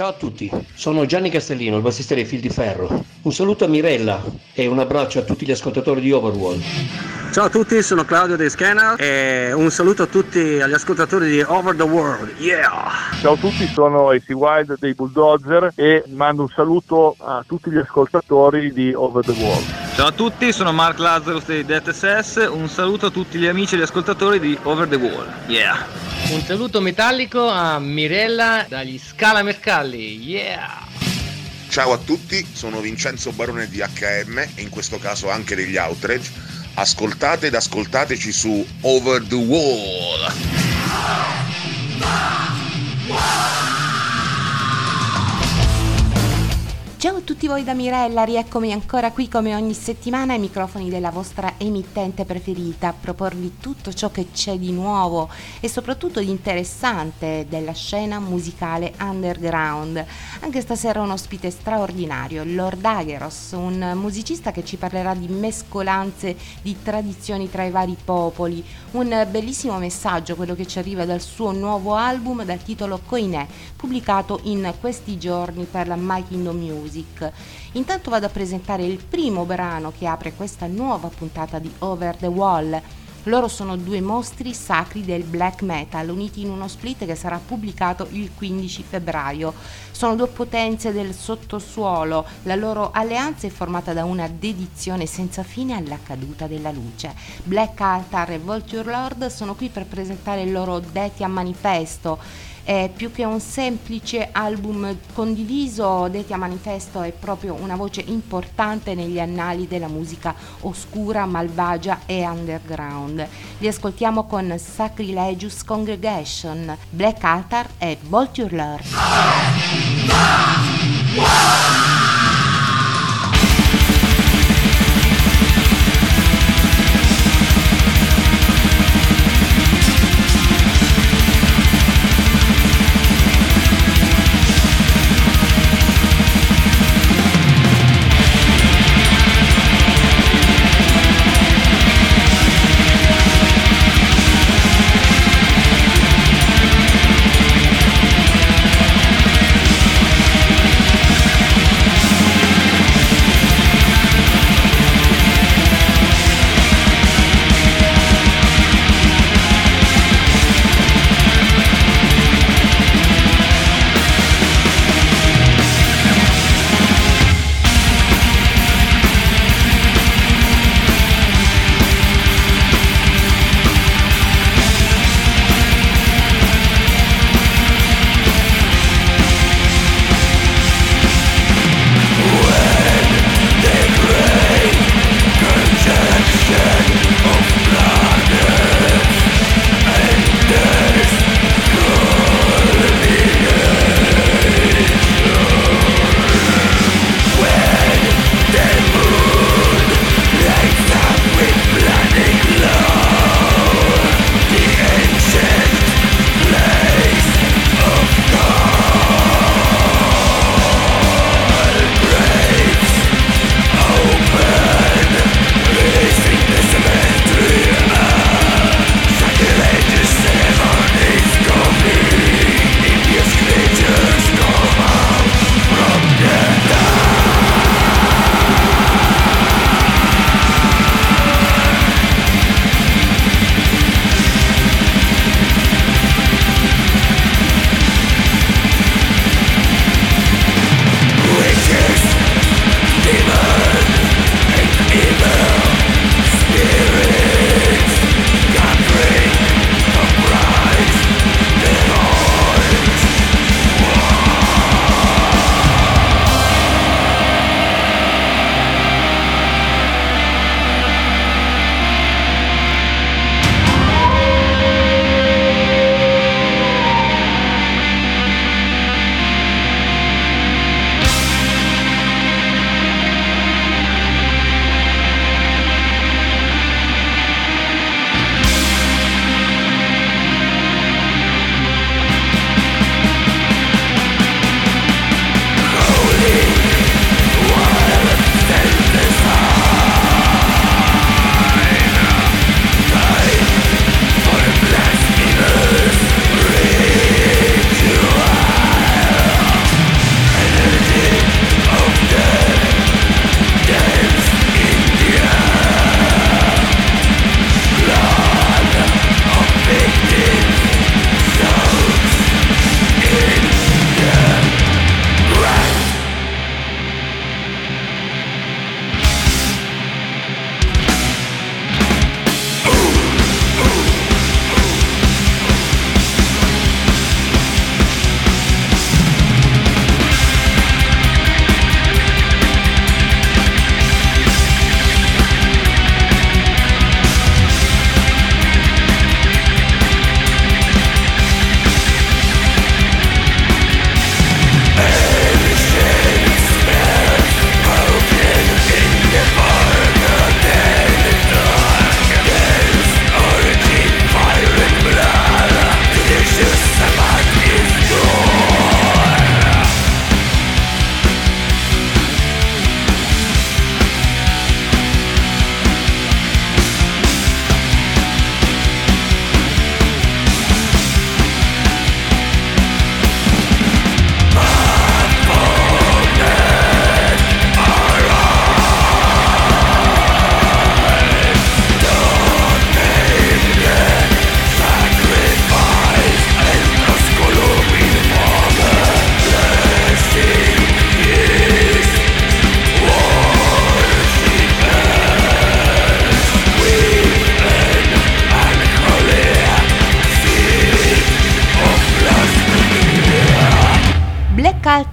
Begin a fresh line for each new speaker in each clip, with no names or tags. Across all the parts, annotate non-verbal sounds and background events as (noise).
Ciao a tutti, sono Gianni Castellino, il bassista dei Fil di Ferro. Un saluto a Mirella e un abbraccio a tutti gli ascoltatori di Overworld.
Ciao a tutti, sono Claudio dei Scanner e un saluto a tutti gli ascoltatori di Over the World. Yeah!
Ciao a tutti, sono AC Wild dei Bulldozer e mando un saluto a tutti gli ascoltatori di Over the World.
Ciao a tutti, sono Mark Lazarus dei Death SS, un saluto a tutti gli amici e gli ascoltatori di Over the World. Yeah!
Un saluto metallico a Mirella dagli Scala Mercalli. Yeah!
Ciao a tutti, sono Vincenzo Barone di HM e in questo caso anche degli Outrage ascoltate ed ascoltateci su Over the Wall.
Ciao a tutti voi da Mirella, rieccomi ancora qui come ogni settimana ai microfoni della vostra emittente preferita a proporvi tutto ciò che c'è di nuovo e soprattutto di interessante della scena musicale underground. Anche stasera un ospite straordinario, Lord Ageros, un musicista che ci parlerà di mescolanze di tradizioni tra i vari popoli, un bellissimo messaggio quello che ci arriva dal suo nuovo album dal titolo Coinè, pubblicato in questi giorni per la My Kingdom Music. Music. Intanto vado a presentare il primo brano che apre questa nuova puntata di Over the Wall. Loro sono due mostri sacri del black metal uniti in uno split che sarà pubblicato il 15 febbraio. Sono due potenze del sottosuolo, la loro alleanza è formata da una dedizione senza fine alla caduta della luce. Black Altar e Vulture Lord sono qui per presentare il loro Detia Manifesto è più che un semplice album condiviso, Detia Manifesto è proprio una voce importante negli annali della musica oscura, malvagia e underground. Li ascoltiamo con Sacrilegious Congregation, Black Altar e Vulture Lord.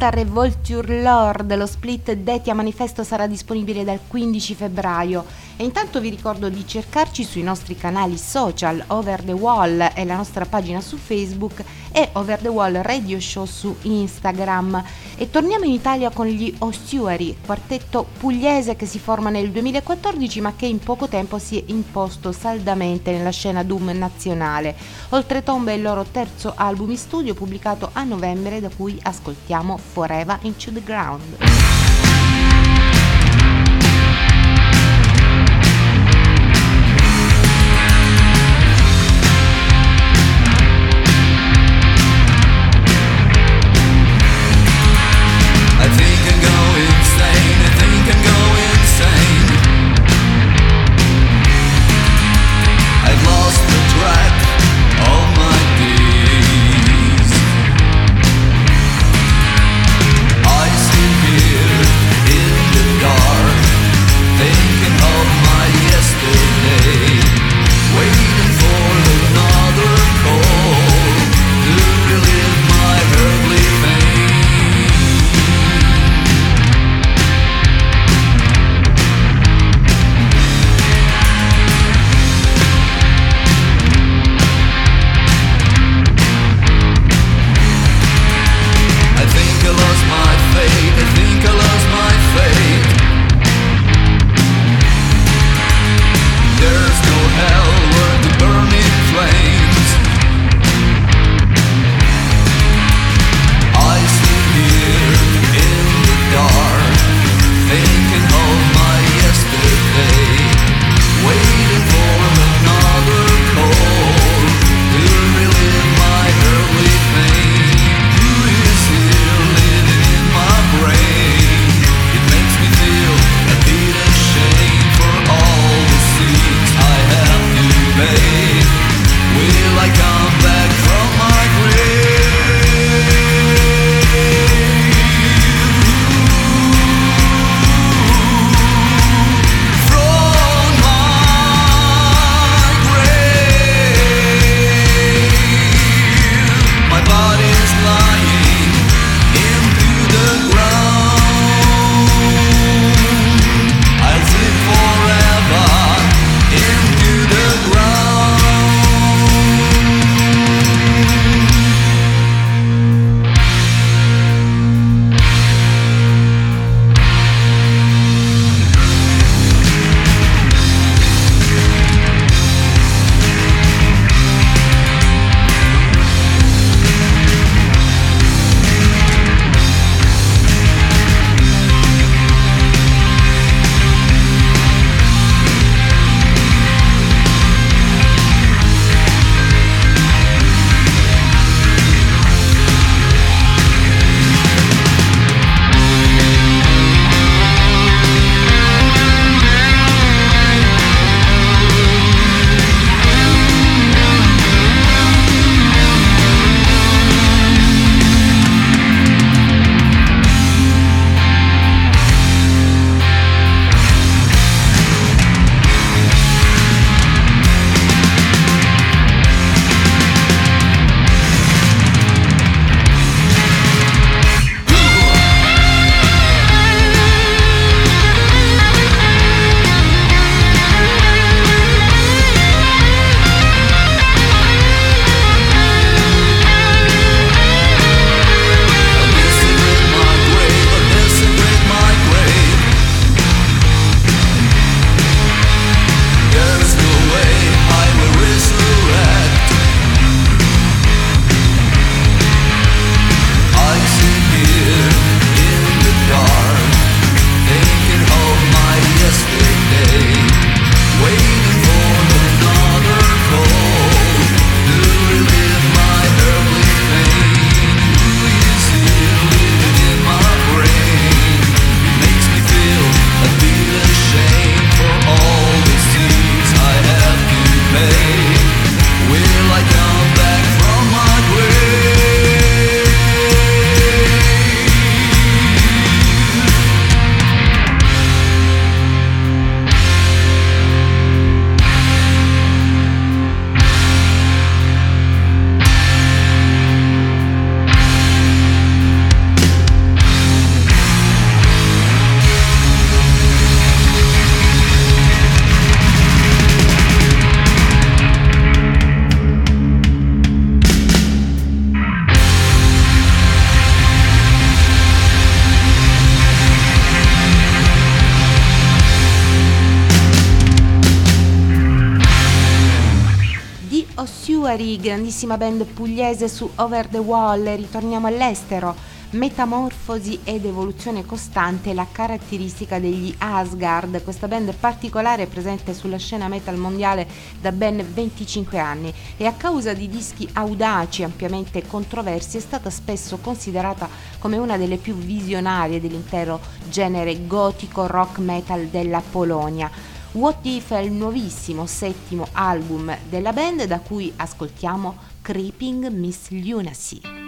Altar e Vulture Lord, lo split Detti a manifesto sarà disponibile dal 15 febbraio e intanto vi ricordo di cercarci sui nostri canali social Over the Wall e la nostra pagina su Facebook e Over the Wall Radio Show su Instagram. E torniamo in Italia con gli Ossuary, quartetto pugliese che si forma nel 2014 ma che in poco tempo si è imposto saldamente nella scena Doom nazionale. Oltre Tombe è il loro terzo album in studio pubblicato a novembre da cui ascoltiamo Forever Into the Ground.
Grandissima band pugliese su Over the Wall, ritorniamo all'estero. Metamorfosi ed evoluzione costante è la caratteristica degli Asgard, questa band particolare presente sulla scena metal mondiale da ben 25 anni e a causa di dischi audaci ampiamente controversi è stata spesso considerata come una delle più visionarie dell'intero genere gotico rock metal della Polonia. What If è il nuovissimo settimo album della band da cui ascoltiamo Creeping Miss Lunacy.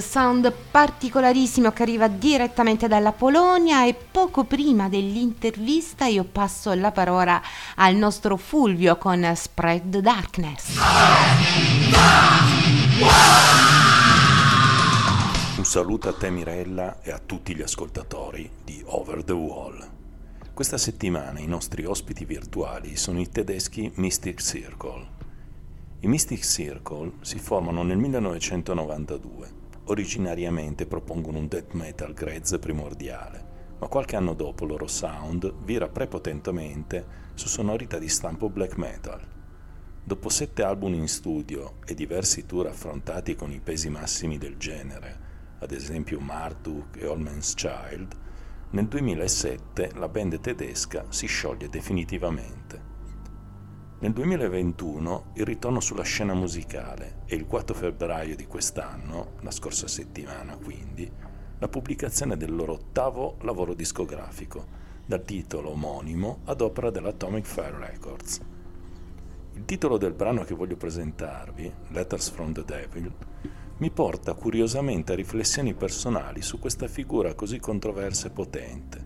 Sound particolarissimo che arriva direttamente dalla Polonia e poco prima dell'intervista io passo la parola al nostro Fulvio con Spread the Darkness.
saluto a te Mirella e a tutti gli ascoltatori di Over the Wall. Questa settimana i nostri ospiti virtuali sono i tedeschi Mystic Circle. I Mystic Circle si formano nel 1992. Originariamente propongono un death metal grezzo primordiale, ma qualche anno dopo il loro sound vira prepotentemente su sonorità di stampo black metal. Dopo sette album in studio e diversi tour affrontati con i pesi massimi del genere, ad esempio Marduk e All Man's Child, nel 2007 la band tedesca si scioglie definitivamente. Nel 2021 il ritorno sulla scena musicale e il 4 febbraio di quest'anno, la scorsa settimana quindi, la pubblicazione del loro ottavo lavoro discografico, dal titolo omonimo ad opera dell'Atomic Fire Records. Il titolo del brano che voglio presentarvi, Letters from the Devil, mi porta curiosamente a riflessioni personali su questa figura così controversa e potente,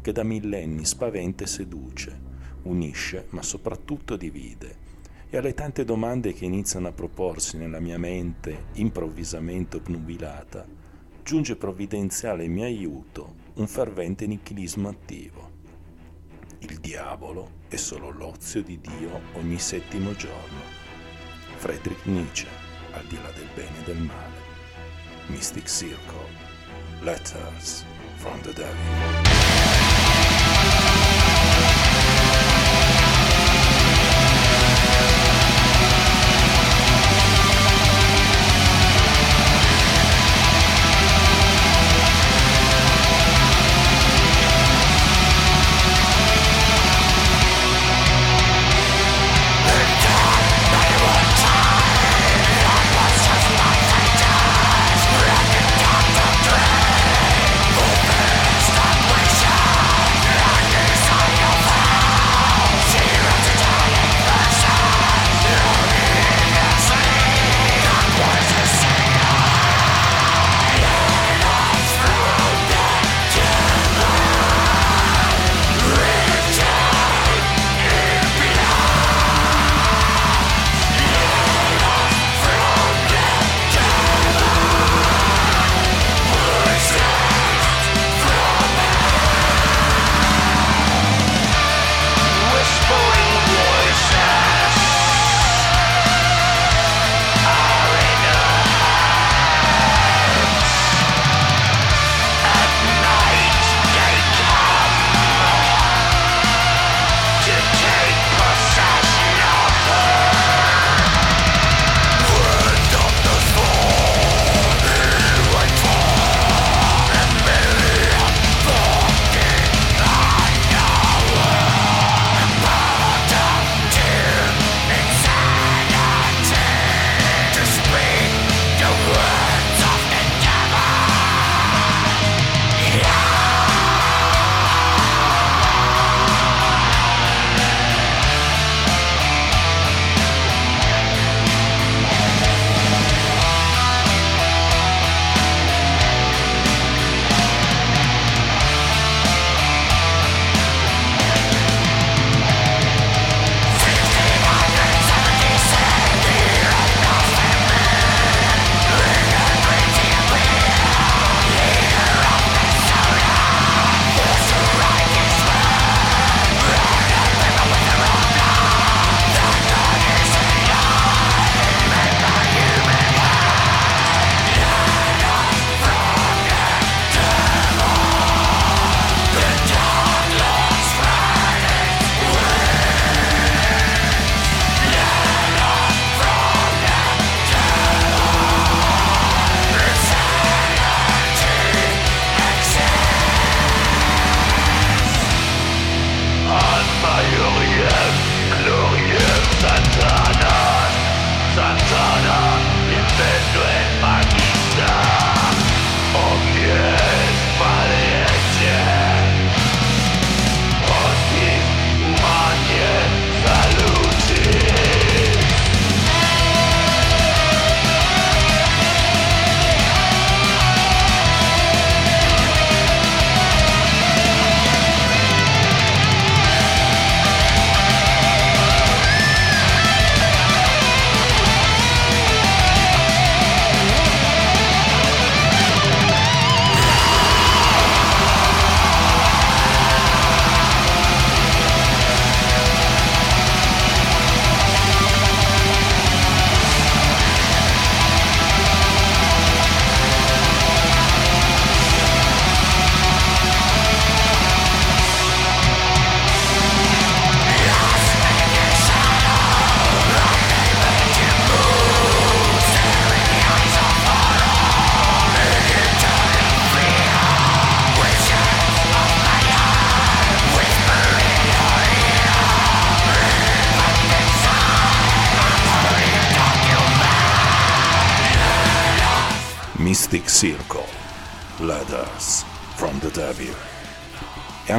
che da millenni spaventa e seduce, unisce ma soprattutto divide, e alle tante domande che iniziano a proporsi nella mia mente improvvisamente obnubilata, giunge provvidenziale in mio aiuto un fervente nichilismo attivo. Il diavolo è solo l'ozio di Dio ogni settimo giorno. Friedrich Nietzsche al di là del bene e del male. Mystic Circle, Letters from the Devil.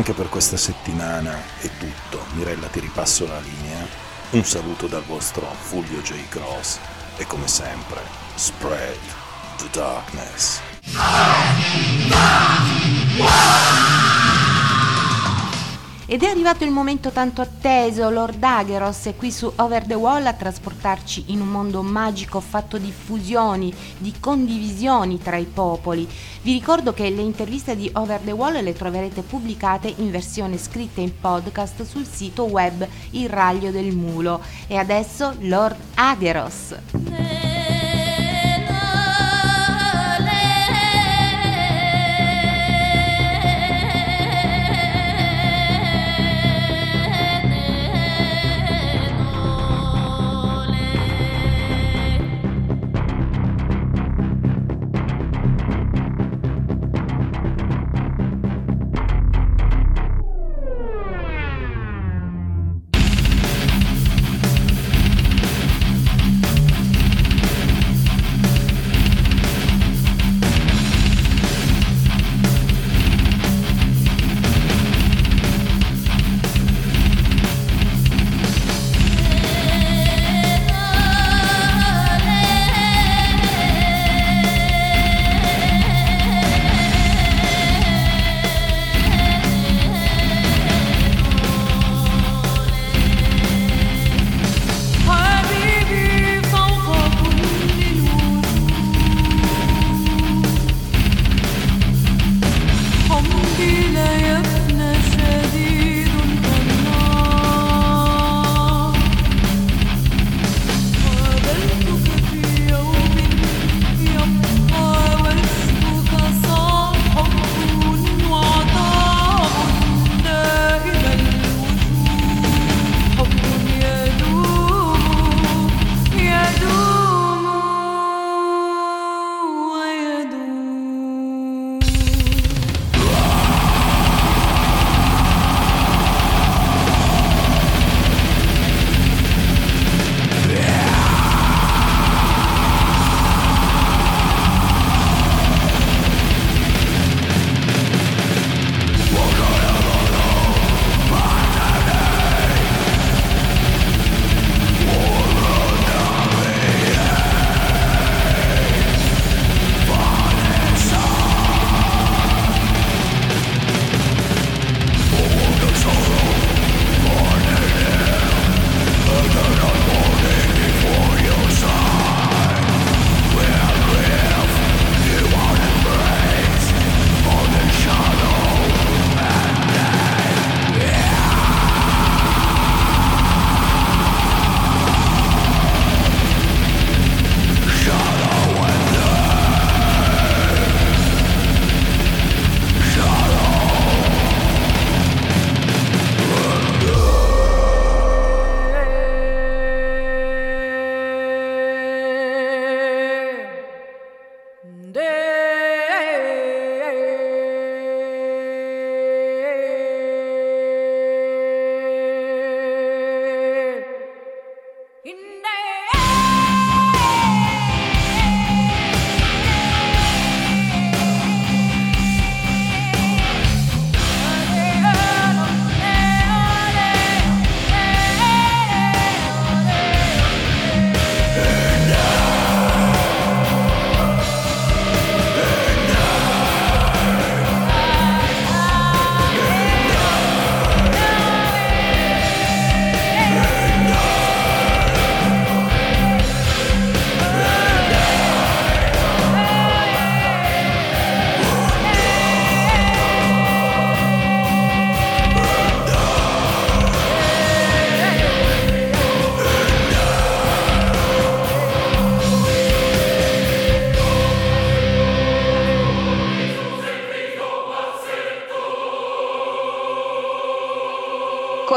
Anche per questa settimana è tutto. Mirella ti ripasso la linea. Un saluto dal vostro Fulvio J. Cross e come sempre, spread the darkness.
Ed è arrivato il momento tanto atteso, Lord Ageros è qui su Over the Wall a trasportarci in un mondo magico fatto di fusioni, di condivisioni tra i popoli. Vi ricordo che le interviste di Over the Wall le troverete pubblicate in versione scritta in podcast sul sito web Il Raglio del Mulo. E adesso Lord Ageros.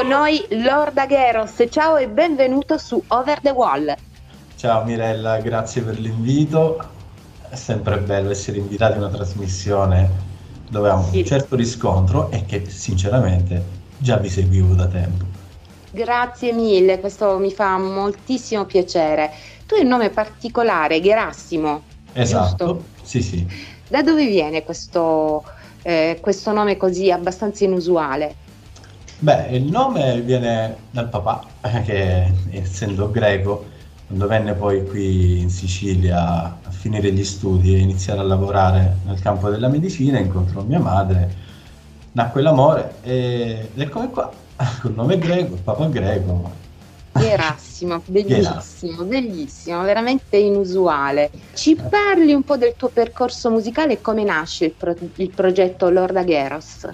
Con noi Lord Agheros, ciao e benvenuto su Over the Wall.
Ciao Mirella, grazie per l'invito. È sempre bello essere invitati a una trasmissione dove ha un sì. certo riscontro e che sinceramente già vi seguivo da tempo.
Grazie mille, questo mi fa moltissimo piacere. Tu hai un nome particolare, Gerassimo.
Esatto,
giusto?
sì sì.
Da dove viene questo, eh, questo nome così abbastanza inusuale?
Beh, il nome viene dal papà, (laughs) che essendo greco, quando venne poi qui in Sicilia a finire gli studi e iniziare a lavorare nel campo della medicina, incontrò mia madre, nacque l'amore e- eccomi qua, (laughs) col nome greco, il papà greco.
Gerassimo, (laughs) bellissimo, bellissimo, veramente inusuale. Ci parli un po' del tuo percorso musicale e come nasce il, pro- il progetto Lorda Geros?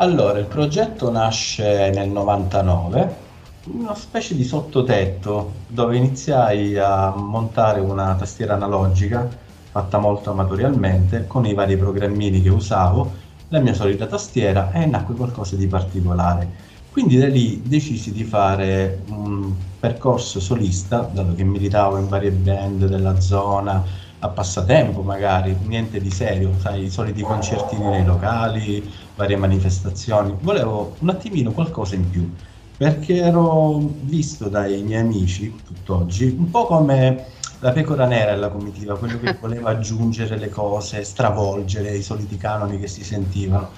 Allora, il progetto nasce nel 99, una specie di sottotetto dove iniziai a montare una tastiera analogica fatta molto amatorialmente con i vari programmini che usavo, la mia solita tastiera e nacque qualcosa di particolare. Quindi da lì decisi di fare un percorso solista, dato che militavo in varie band della zona, a passatempo magari, niente di serio, sai, i soliti concertini nei locali, varie manifestazioni. Volevo un attimino qualcosa in più, perché ero visto dai miei amici tutt'oggi un po' come la pecora nera della comitiva, quello che (laughs) voleva aggiungere le cose, stravolgere i soliti canoni che si sentivano.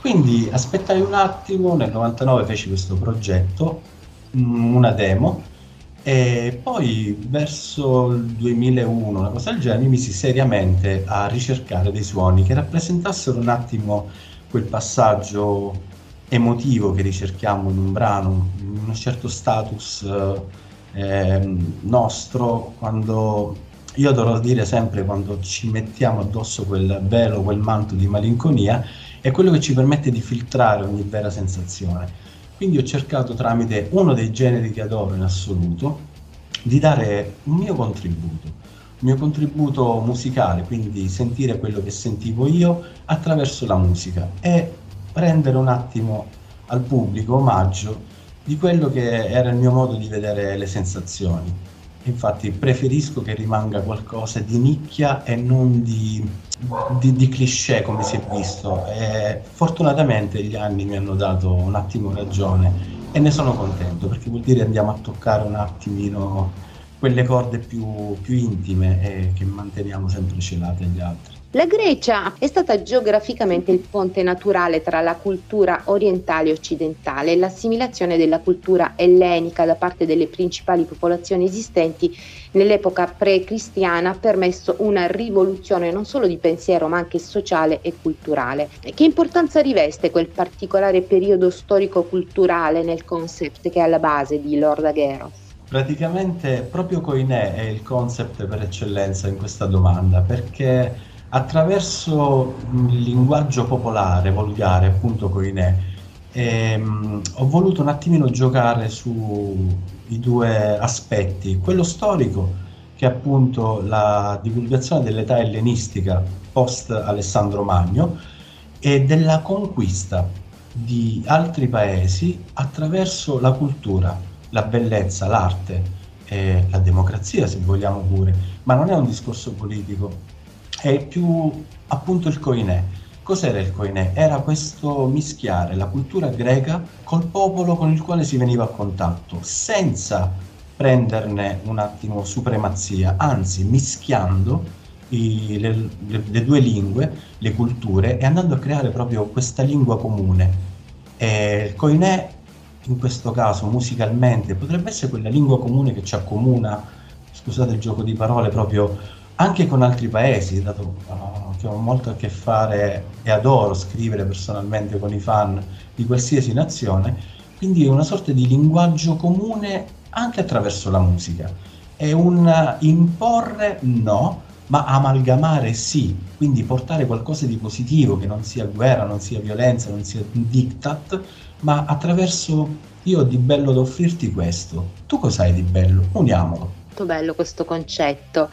Quindi aspettai un attimo, nel 99 feci questo progetto, mm, una demo, e poi verso il 2001, una cosa del genere, mi misi seriamente a ricercare dei suoni che rappresentassero un attimo quel passaggio emotivo che ricerchiamo in un brano, in un certo status eh, nostro, quando io adoro dire sempre quando ci mettiamo addosso quel velo, quel manto di malinconia, è quello che ci permette di filtrare ogni vera sensazione. Quindi ho cercato tramite uno dei generi che adoro in assoluto di dare un mio contributo, un mio contributo musicale, quindi sentire quello che sentivo io attraverso la musica e rendere un attimo al pubblico omaggio di quello che era il mio modo di vedere le sensazioni. Infatti preferisco che rimanga qualcosa di nicchia e non di, di, di cliché come si è visto. E fortunatamente gli anni mi hanno dato un attimo ragione e ne sono contento perché vuol dire andiamo a toccare un attimino quelle corde più, più intime e che manteniamo sempre celate agli altri.
La Grecia è stata geograficamente il ponte naturale tra la cultura orientale e occidentale l'assimilazione della cultura ellenica da parte delle principali popolazioni esistenti nell'epoca pre-cristiana ha permesso una rivoluzione non solo di pensiero ma anche sociale e culturale. Che importanza riveste quel particolare periodo storico-culturale nel concept che è alla base di Lord Agheros?
Praticamente proprio Koinè è il concept per eccellenza in questa domanda perché attraverso il linguaggio popolare, volgare, appunto Koinè, ehm, ho voluto un attimino giocare sui due aspetti, quello storico, che è appunto la divulgazione dell'età ellenistica post Alessandro Magno, e della conquista di altri paesi attraverso la cultura, la bellezza, l'arte, eh, la democrazia se vogliamo pure, ma non è un discorso politico, è più appunto il Koinè. Cos'era il Koinè? Era questo mischiare la cultura greca col popolo con il quale si veniva a contatto, senza prenderne un attimo supremazia, anzi mischiando i, le, le, le, due lingue, le culture e andando a creare proprio questa lingua comune. E il Koinè, in questo caso musicalmente, potrebbe essere quella lingua comune che ci accomuna, scusate il gioco di parole, proprio anche con altri paesi, dato uh, che ho molto a che fare e adoro scrivere personalmente con i fan di qualsiasi nazione, quindi è una sorta di linguaggio comune anche attraverso la musica. È un imporre no, ma amalgamare sì, quindi portare qualcosa di positivo che non sia guerra, non sia violenza, non sia diktat, ma attraverso io ho di bello da offrirti questo. Tu cos'hai di bello? Uniamolo.
Molto bello questo concetto.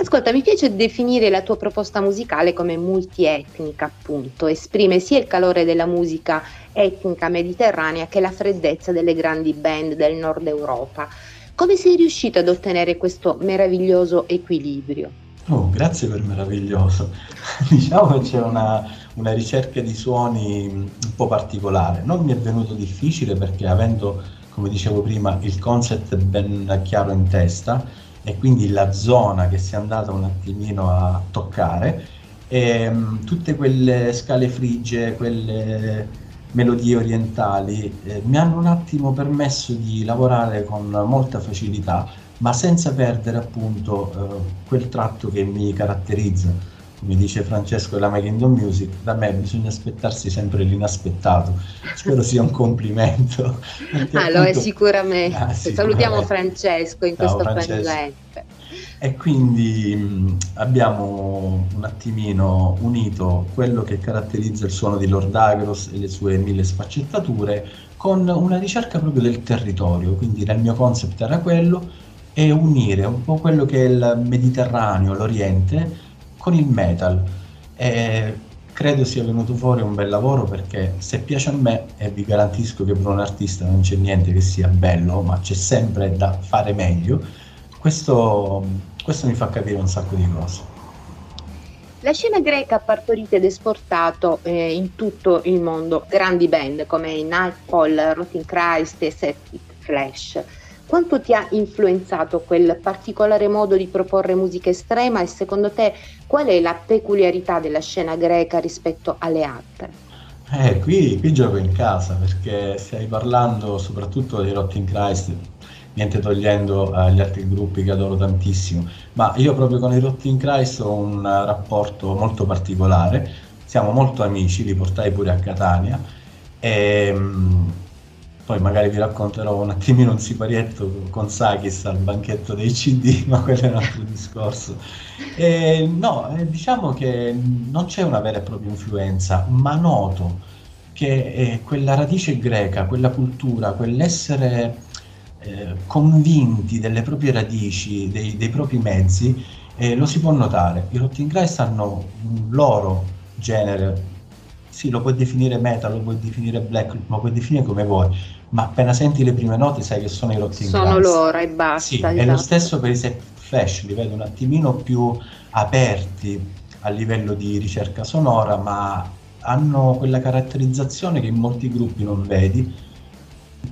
Ascolta, mi piace definire la tua proposta musicale come multietnica, appunto. Esprime sia il calore della musica etnica mediterranea che la freddezza delle grandi band del nord Europa. Come sei riuscito ad ottenere questo meraviglioso equilibrio?
Oh, grazie per meraviglioso. (laughs) diciamo che c'è una, una ricerca di suoni un po' particolare. Non mi è venuto difficile perché avendo, come dicevo prima, il concept ben chiaro in testa, e quindi la zona che si è andata un attimino a toccare, e, um, tutte quelle scale frigie, quelle melodie orientali eh, mi hanno un attimo permesso di lavorare con molta facilità, ma senza perdere appunto eh, quel tratto che mi caratterizza come dice Francesco della Kingdom Music, da me bisogna aspettarsi sempre l'inaspettato. Spero sia un complimento.
Ah, lo è sicuramente. Ah, Salutiamo Francesco in Ciao, questo frangente.
E quindi mh, abbiamo un attimino unito quello che caratterizza il suono di Lord Agros e le sue mille sfaccettature con una ricerca proprio del territorio, quindi il mio concept era quello, e unire un po' quello che è il Mediterraneo, l'Oriente, con il metal. E credo sia venuto fuori un bel lavoro perché se piace a me, e vi garantisco che per un artista non c'è niente che sia bello, ma c'è sempre da fare meglio, questo, questo mi fa capire un sacco di cose.
La scena greca ha partorito ed esportato eh, in tutto il mondo grandi band come Nightfall, Rotting Christ e Septic Flash. Quanto ti ha influenzato quel particolare modo di proporre musica estrema e secondo te qual è la peculiarità della scena greca rispetto alle altre?
Eh, qui, qui gioco in casa perché stai parlando soprattutto di Rotting Christ, niente togliendo agli altri gruppi che adoro tantissimo, ma io proprio con i Rotting Christ ho un rapporto molto particolare, siamo molto amici, li portai pure a Catania. E poi magari vi racconterò un attimino un siparietto con Sakis al banchetto dei CD, (laughs) ma quello è un altro discorso. E, no, eh, diciamo che non c'è una vera e propria influenza, ma noto che eh, quella radice greca, quella cultura, quell'essere eh, convinti delle proprie radici, dei, dei propri mezzi, eh, lo si può notare. I Rotting Christ hanno un loro genere sì, lo puoi definire metal, lo puoi definire black, lo puoi definire come vuoi, ma appena senti le prime note sai che sono i Rotting
Sono loro e basta.
Sì, esatto. è lo stesso per i set flash, li vedo un attimino più aperti a livello di ricerca sonora, ma hanno quella caratterizzazione che in molti gruppi non vedi,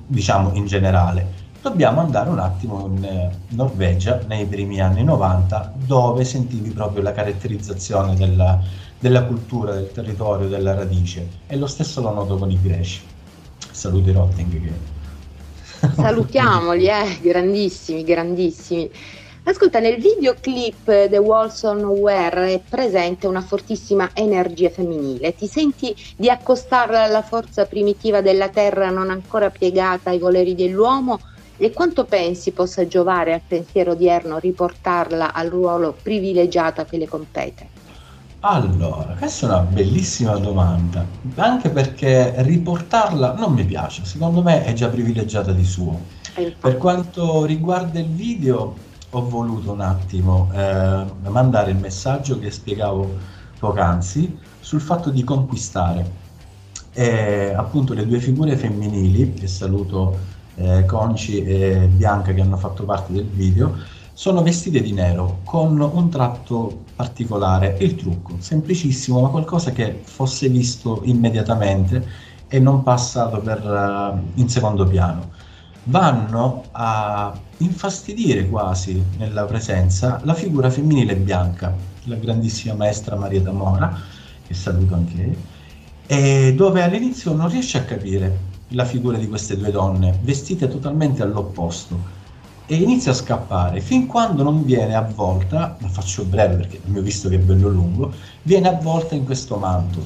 diciamo in generale. Dobbiamo andare un attimo in eh, Norvegia nei primi anni 90, dove sentivi proprio la caratterizzazione della, della cultura, del territorio, della radice. E lo stesso lo noto con i greci saluti Rotting che...
Salutiamoli, eh, grandissimi, grandissimi. Ascolta, nel videoclip The Walls on Nowhere è presente una fortissima energia femminile. Ti senti di accostarla alla forza primitiva della terra non ancora piegata ai voleri dell'uomo? E quanto pensi possa giovare al pensiero odierno riportarla al ruolo privilegiato che le compete?
Allora, questa è una bellissima domanda, anche perché riportarla non mi piace, secondo me è già privilegiata di suo. Per quanto riguarda il video, ho voluto un attimo eh, mandare il messaggio che spiegavo poc'anzi sul fatto di conquistare. E, appunto le due figure femminili, che saluto eh, Conci e Bianca che hanno fatto parte del video, sono vestite di nero con un tratto particolare, il trucco, semplicissimo, ma qualcosa che fosse visto immediatamente e non passato per, uh, in secondo piano. Vanno a infastidire quasi nella presenza la figura femminile bianca, la grandissima maestra Maria D'Amora, che saluto anche e dove all'inizio non riesce a capire la figura di queste due donne, vestite totalmente all'opposto e inizia a scappare fin quando non viene avvolta, la faccio breve perché abbiamo visto che è bello lungo, viene avvolta in questo manto.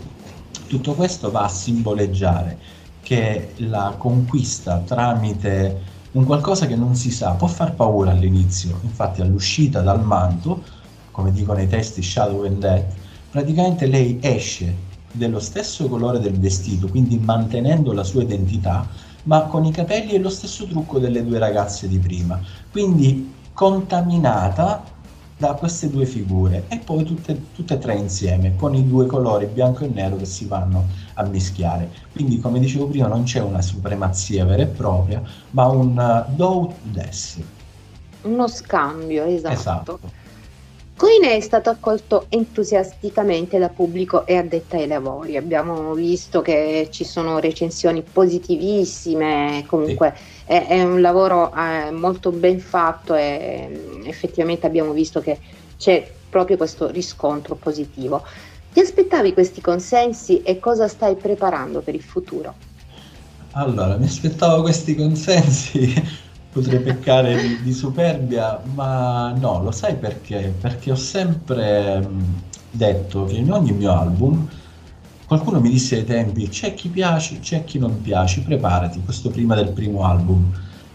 Tutto questo va a simboleggiare che la conquista tramite un qualcosa che non si sa può far paura all'inizio, infatti all'uscita dal manto, come dicono i testi Shadow and Death, praticamente lei esce dello stesso colore del vestito, quindi mantenendo la sua identità, ma con i capelli e lo stesso trucco delle due ragazze di prima. Quindi contaminata da queste due figure e poi tutte, tutte e tre insieme con i due colori bianco e nero che si vanno a mischiare. Quindi, come dicevo prima, non c'è una supremazia vera e propria, ma un uh, do des.
Uno scambio, esatto.
esatto.
Coine è stato accolto entusiasticamente da pubblico e addetta ai lavori. Abbiamo visto che ci sono recensioni positivissime, comunque sì. è, è, un lavoro eh, molto ben fatto e mm, effettivamente abbiamo visto che c'è proprio questo riscontro positivo. Ti aspettavi questi consensi e cosa stai preparando per il futuro?
Allora, mi aspettavo questi consensi potrei peccare di, di, superbia, ma no, lo sai perché? Perché ho sempre mm, detto che in ogni mio album qualcuno mi disse ai tempi c'è chi piace, c'è chi non piace, preparati, questo prima del primo album,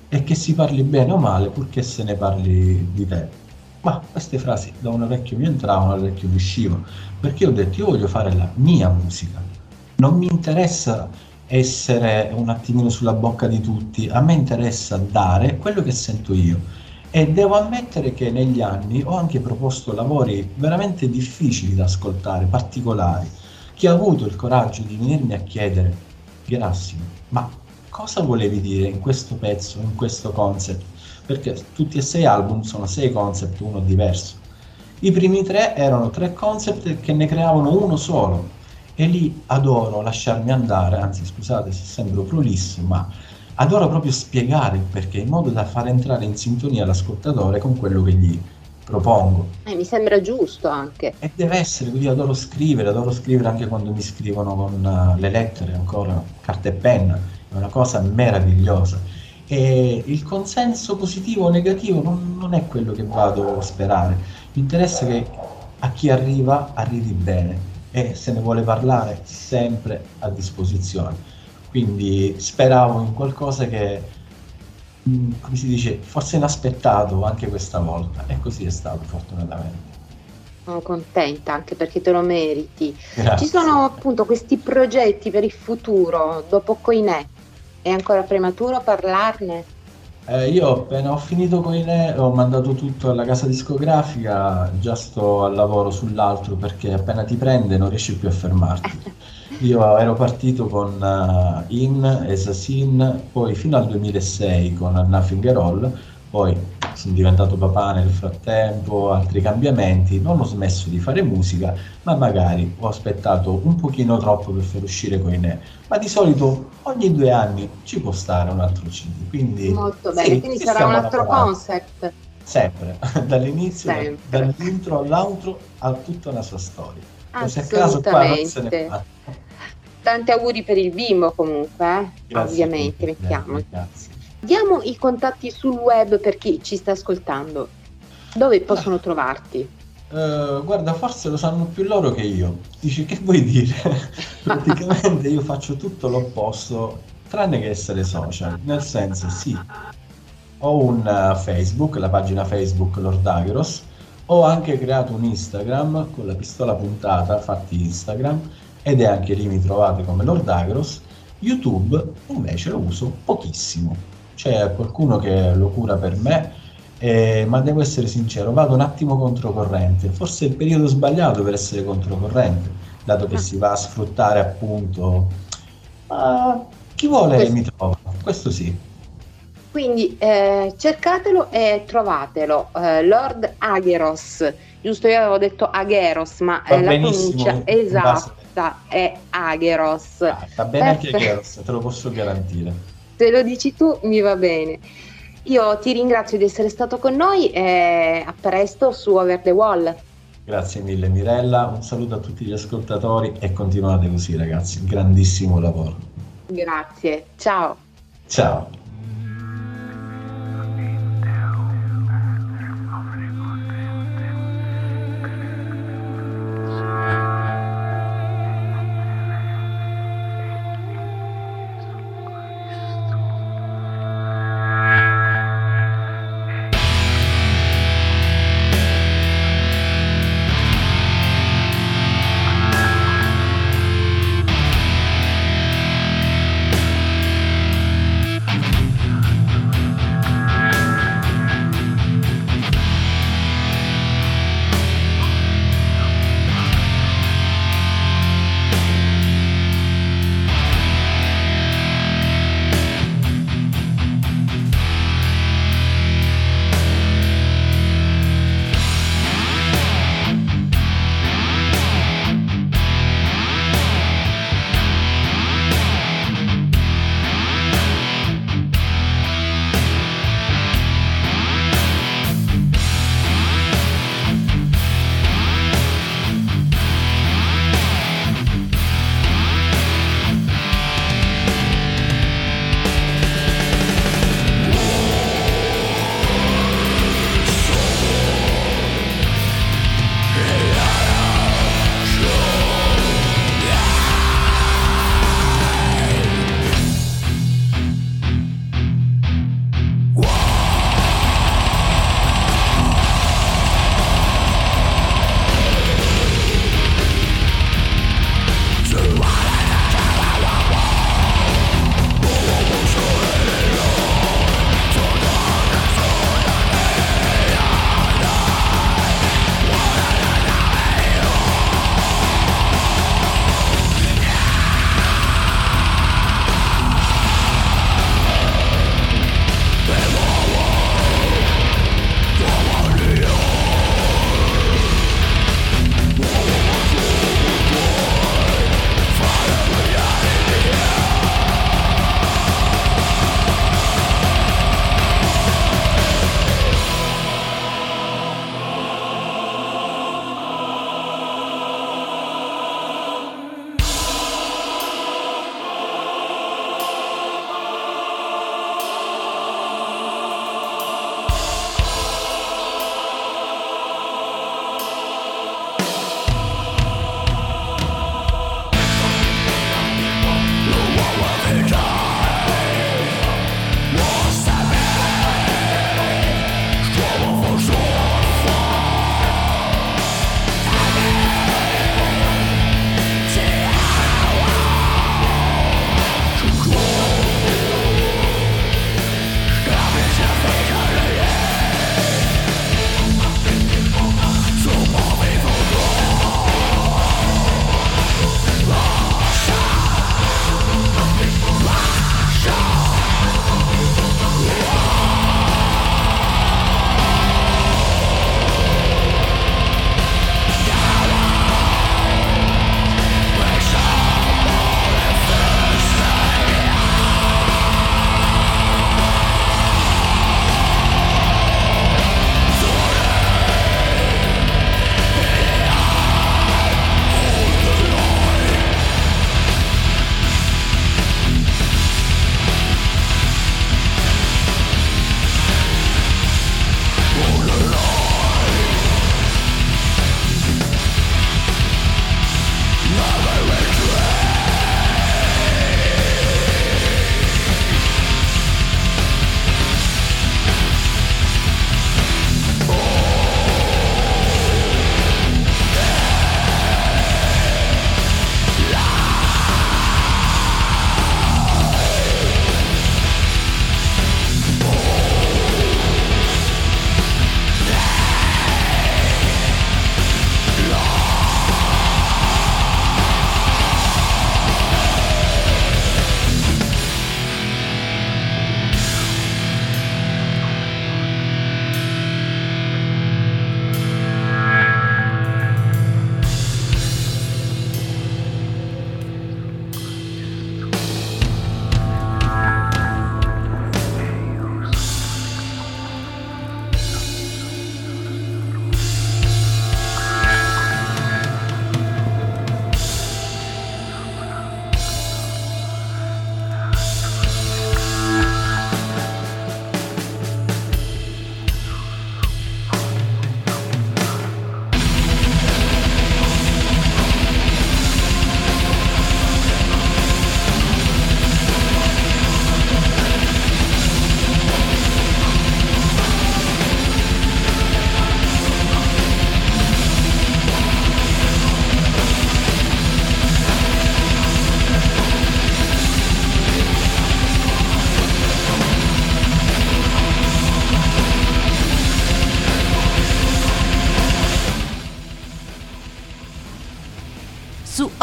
e che si parli bene o male purché se ne parli di te. Ma queste frasi da un orecchio mi entravano, dall'orecchio mi uscivano, perché ho detto io voglio fare la mia musica, non mi interessa essere un attimino sulla bocca di tutti, a me interessa dare quello che sento io e devo ammettere che negli anni ho anche proposto lavori veramente difficili da ascoltare, particolari. Chi ha avuto il coraggio di venirmi a chiedere, Gerassimo, ma cosa volevi dire in questo pezzo, in questo concept? Perché tutti e sei album sono sei concept, uno diverso. I primi tre erano tre concept che ne creavano uno solo, e lì adoro lasciarmi andare, anzi scusate se sembro prolisso, ma adoro proprio spiegare il perché in modo da far entrare in sintonia l'ascoltatore con quello che gli propongo.
Eh, mi sembra giusto anche.
E deve essere così, adoro scrivere, adoro scrivere anche quando mi scrivono con uh, le lettere, ancora carta e penna, è una cosa meravigliosa. E il consenso positivo o negativo non, non è quello che vado a sperare, mi interessa che a chi arriva arrivi bene e se ne vuole parlare sempre a disposizione. Quindi speravo in qualcosa che, mm, come si dice, fosse inaspettato anche questa volta e così è stato fortunatamente.
Sono contenta anche perché te lo meriti. Grazie. Ci sono appunto questi progetti per il futuro dopo Coinè. È ancora prematuro parlarne?
Eh, io appena ho finito con i ne ho mandato tutto alla casa discografica, già sto al lavoro sull'altro perché appena ti prende non riesci più a fermarti. (laughs) Io ero partito con uh, In, Assassin, poi fino al 2006 con Nothing at All, poi sono diventato papà nel frattempo, altri cambiamenti, non ho smesso di fare musica, ma magari ho aspettato un pochino troppo per far uscire ne. Ma di solito ogni due anni ci può stare un altro CD. Quindi,
Molto bene, sì, quindi sarà un altro concept.
Sempre, (laughs) dall'inizio, Sempre. dall'intro all'outro ha tutta una sua storia.
Se a caso qua non se ne fa. Tanti auguri per il bimbo comunque, eh? Ovviamente, mettiamo. Grazie. Diamo i contatti sul web per chi ci sta ascoltando. Dove possono ah. trovarti?
Uh, guarda, forse lo sanno più loro che io. Dici che vuoi dire? (laughs) Praticamente io faccio tutto l'opposto, tranne che essere social. Nel senso, sì, ho un uh, Facebook, la pagina Facebook Lord Agros, ho anche creato un Instagram con la pistola puntata, fatti Instagram, ed è anche lì mi trovate come Lord Agros. YouTube invece lo uso pochissimo c'è qualcuno che lo cura per me, eh, ma devo essere sincero, vado un attimo controcorrente, forse è il periodo sbagliato per essere controcorrente, dato che ah. si va a sfruttare appunto, ma chi vuole questo. mi trova, questo sì.
Quindi eh, cercatelo e trovatelo, eh, Lord Agheros, giusto io avevo detto Agheros, ma eh, la pronuncia esatta è Agheros.
Ah, sta bene Perfetto. anche Agheros, te lo posso garantire
te lo dici tu, mi va bene. Io ti ringrazio di essere stato con noi e a presto su Over the Wall.
Grazie mille Mirella, un saluto a tutti gli ascoltatori e continuate così ragazzi, grandissimo lavoro.
Grazie, ciao.
Ciao.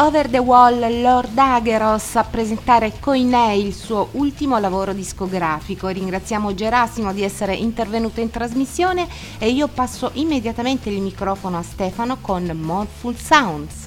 Over the Wall Lord Ageros a presentare Koinei, il suo ultimo lavoro discografico. Ringraziamo Gerasimo di essere intervenuto in trasmissione e io passo immediatamente il microfono a Stefano con Mournful Sounds.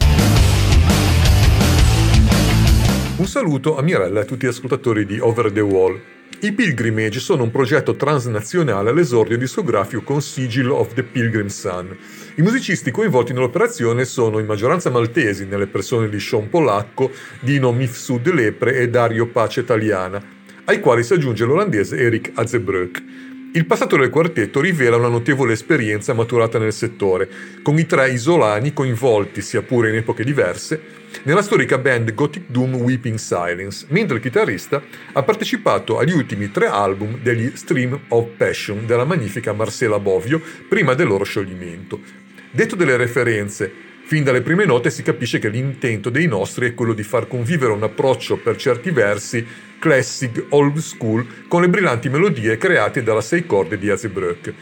Un saluto a Mirella e a tutti gli ascoltatori di Over the Wall. I Pilgrimage sono un progetto transnazionale all'esordio discografico con Sigil of the Pilgrim Sun. I musicisti coinvolti nell'operazione sono in maggioranza maltesi, nelle persone di Sean Polacco, Dino Mifsud Lepre e Dario Pace Italiana, ai quali si aggiunge l'olandese Erik Azebroek. Il passato del quartetto rivela una notevole esperienza maturata nel settore, con i tre isolani coinvolti, sia pure in epoche diverse, nella storica band Gothic Doom Weeping Silence, mentre il chitarrista ha partecipato agli ultimi tre album degli Stream of Passion della magnifica Marcela Bovio prima del loro scioglimento. Detto delle referenze, fin dalle prime note si capisce che l'intento dei nostri è quello di far convivere un approccio per certi versi classic old school con le brillanti melodie create dalla sei corde di Azebroek.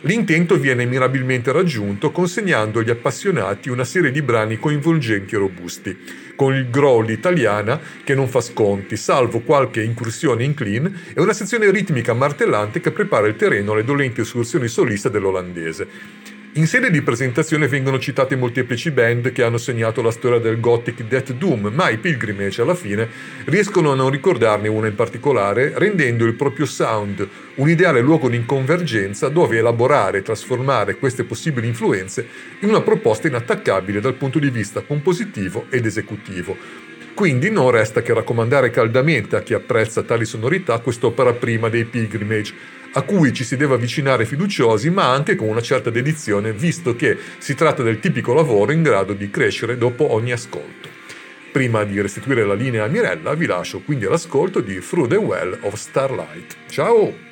L'intento viene mirabilmente raggiunto consegnando agli appassionati una serie di brani coinvolgenti e robusti, con il growl italiana che non fa sconti, salvo qualche incursione in clean e una sezione ritmica martellante che prepara il terreno alle dolenti escursioni soliste dell'olandese. In sede di presentazione vengono citate molteplici band che hanno segnato la storia del Gothic Death Doom, ma i Pilgrimage alla fine riescono a non ricordarne una in particolare, rendendo il proprio sound un ideale luogo di convergenza dove elaborare e trasformare queste possibili influenze in una proposta inattaccabile dal punto di vista compositivo ed esecutivo. Quindi non resta che raccomandare caldamente a chi apprezza tali sonorità quest'opera prima dei Pilgrimage, a cui ci si deve avvicinare fiduciosi ma anche con una certa dedizione visto che si tratta del tipico lavoro in grado di crescere dopo ogni ascolto. Prima di restituire la linea a Mirella vi lascio quindi all'ascolto di Through the Well of Starlight. Ciao!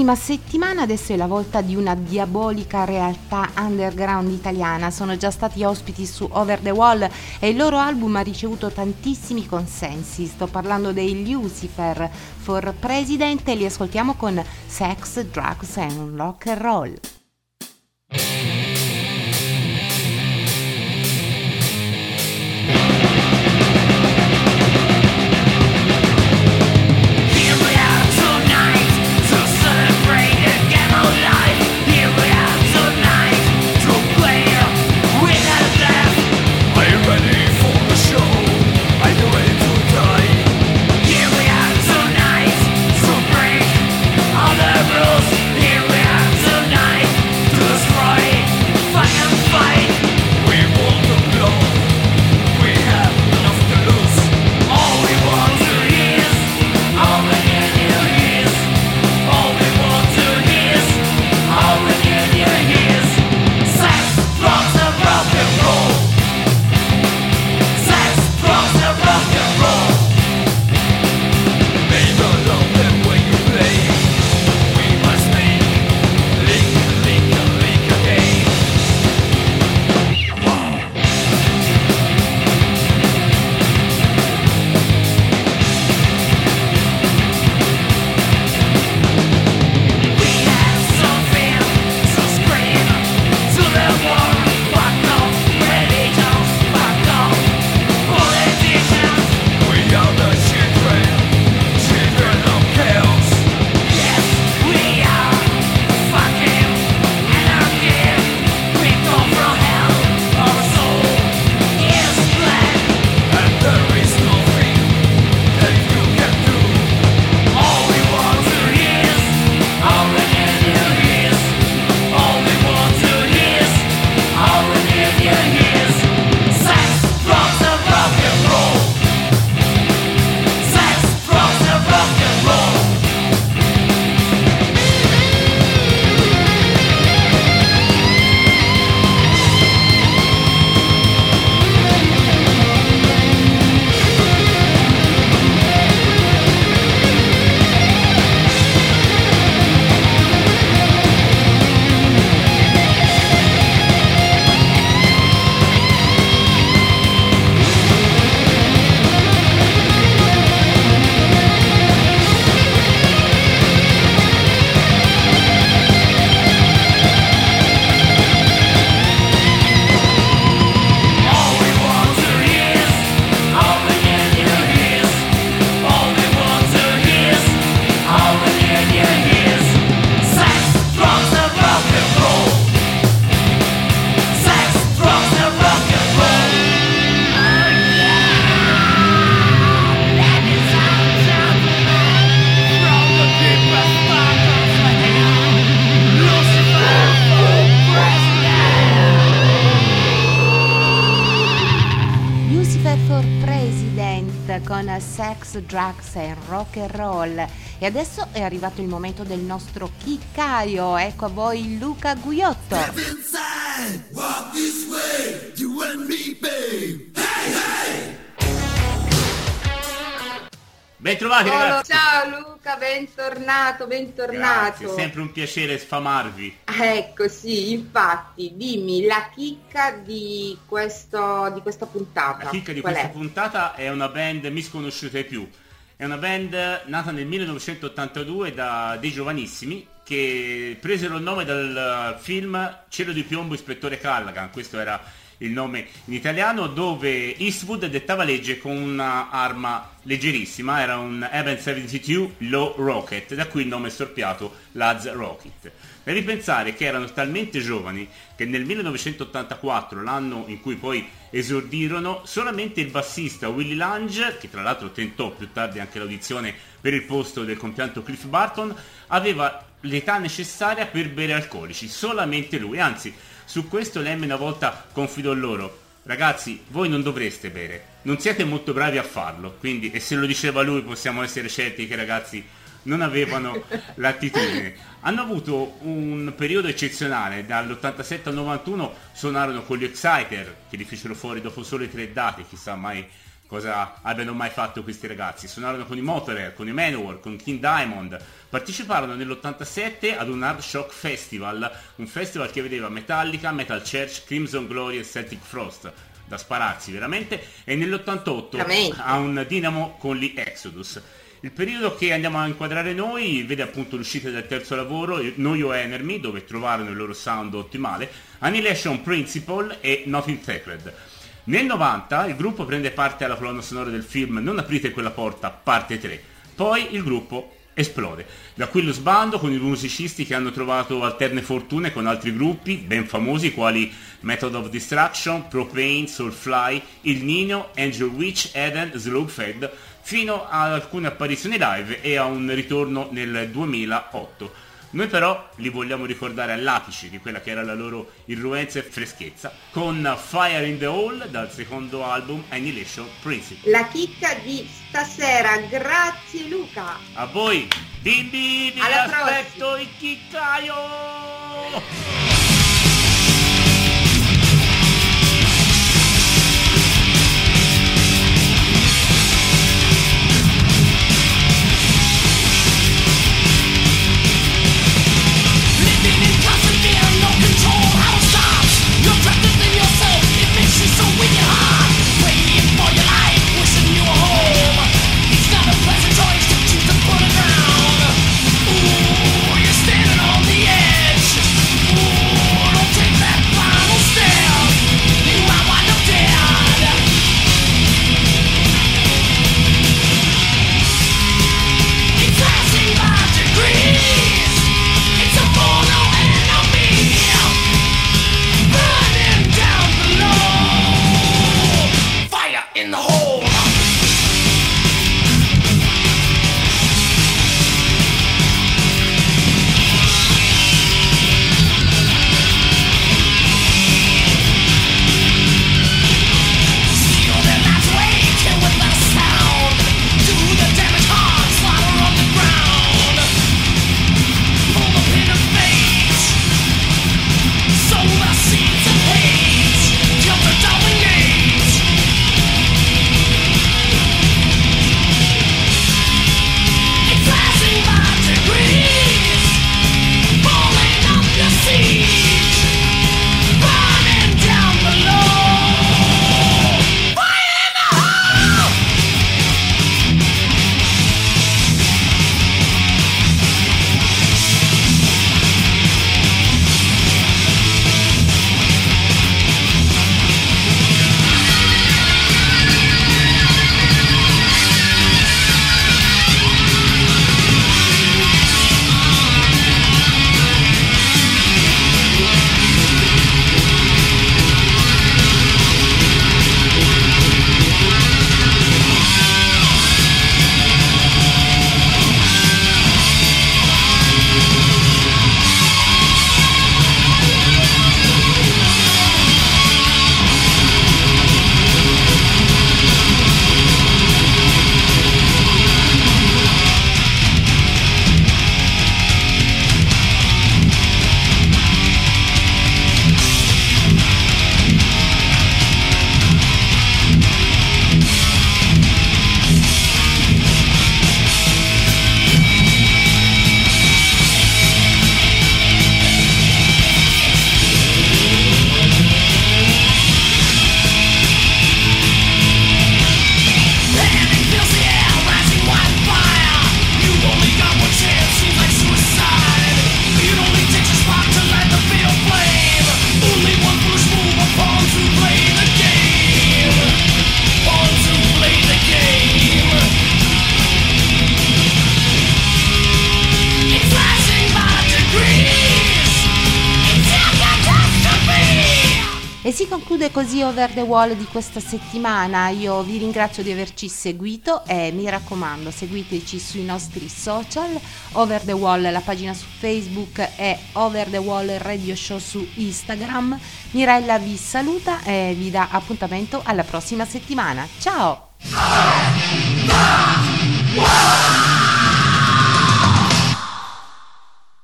Prossima settimana, adesso è la volta di una diabolica realtà underground italiana. Sono già stati ospiti su Over the Wall e il loro album ha ricevuto tantissimi consensi. Sto parlando dei Lucifer for President e li ascoltiamo con Sex, Drugs and Rock and Roll. And roll. E adesso è arrivato il momento del nostro chiccaio. Ecco a voi Luca Guiotto.
Bentrovati oh, ragazzi!
Ciao Luca, bentornato, bentornato!
Grazie, sempre un piacere sfamarvi.
Ecco, sì, infatti, dimmi la chicca di, questo, di questa puntata.
La chicca di Qual questa è? puntata è una band misconosciuta più. È una band nata nel 1982 da dei giovanissimi che presero il nome dal film Cielo di piombo ispettore Callaghan, questo era il nome in italiano, dove Eastwood dettava legge con un'arma leggerissima, era un Eben 72 Low Rocket, da cui il nome storpiato Lads Rocket. Devi pensare che erano talmente giovani che nel 1984, l'anno in cui poi esordirono, solamente il bassista Willie Lange, che tra l'altro tentò più tardi anche l'audizione per il posto del compianto Cliff Barton, aveva l'età necessaria per bere alcolici, solamente lui, anzi su questo Lemme una volta confidò loro, ragazzi voi non dovreste bere, non siete molto bravi a farlo, quindi e se lo diceva lui possiamo essere certi che ragazzi non avevano l'attitudine. Hanno avuto un periodo eccezionale, dall'87 al 91 suonarono con gli Exciter, che li fecero fuori dopo sole tre date, chissà mai cosa abbiano mai fatto questi ragazzi. Suonarono con i Motorhead, con i Manowar, con King Diamond, parteciparono nell'87 ad un Hard Shock Festival, un festival che vedeva Metallica, Metal Church, Crimson Glory e Celtic Frost da spararsi veramente e nell'88
Veramente.
a un Dynamo con gli Exodus. Il periodo che andiamo a inquadrare noi vede appunto l'uscita del terzo lavoro, No You Enemy, dove trovarono il loro sound ottimale, Annihilation Principle e Nothing Sacred. Nel 90 il gruppo prende parte alla colonna sonora del film Non aprite quella porta, parte 3. Poi il gruppo esplode. Da qui lo sbando con i musicisti che hanno trovato alterne fortune con altri gruppi ben famosi quali Method of Destruction, Propane, Soulfly, Il Nino, Angel Witch, Eden, Slowfed, fino ad alcune apparizioni live e a un ritorno nel 2008. Noi però li vogliamo ricordare all'apice di quella che era la loro irruenza e freschezza con Fire in the Hall dal secondo album Annihilation Principle.
La chicca di stasera, grazie Luca.
A voi, bimbi, vi aspetto il chiccaio!
Così Over the Wall di questa settimana. Io vi ringrazio di averci seguito e mi raccomando, seguiteci sui nostri social. Over the Wall, la pagina su Facebook e Over the Wall Radio Show su Instagram. Mirella vi saluta e vi dà appuntamento alla prossima settimana. Ciao!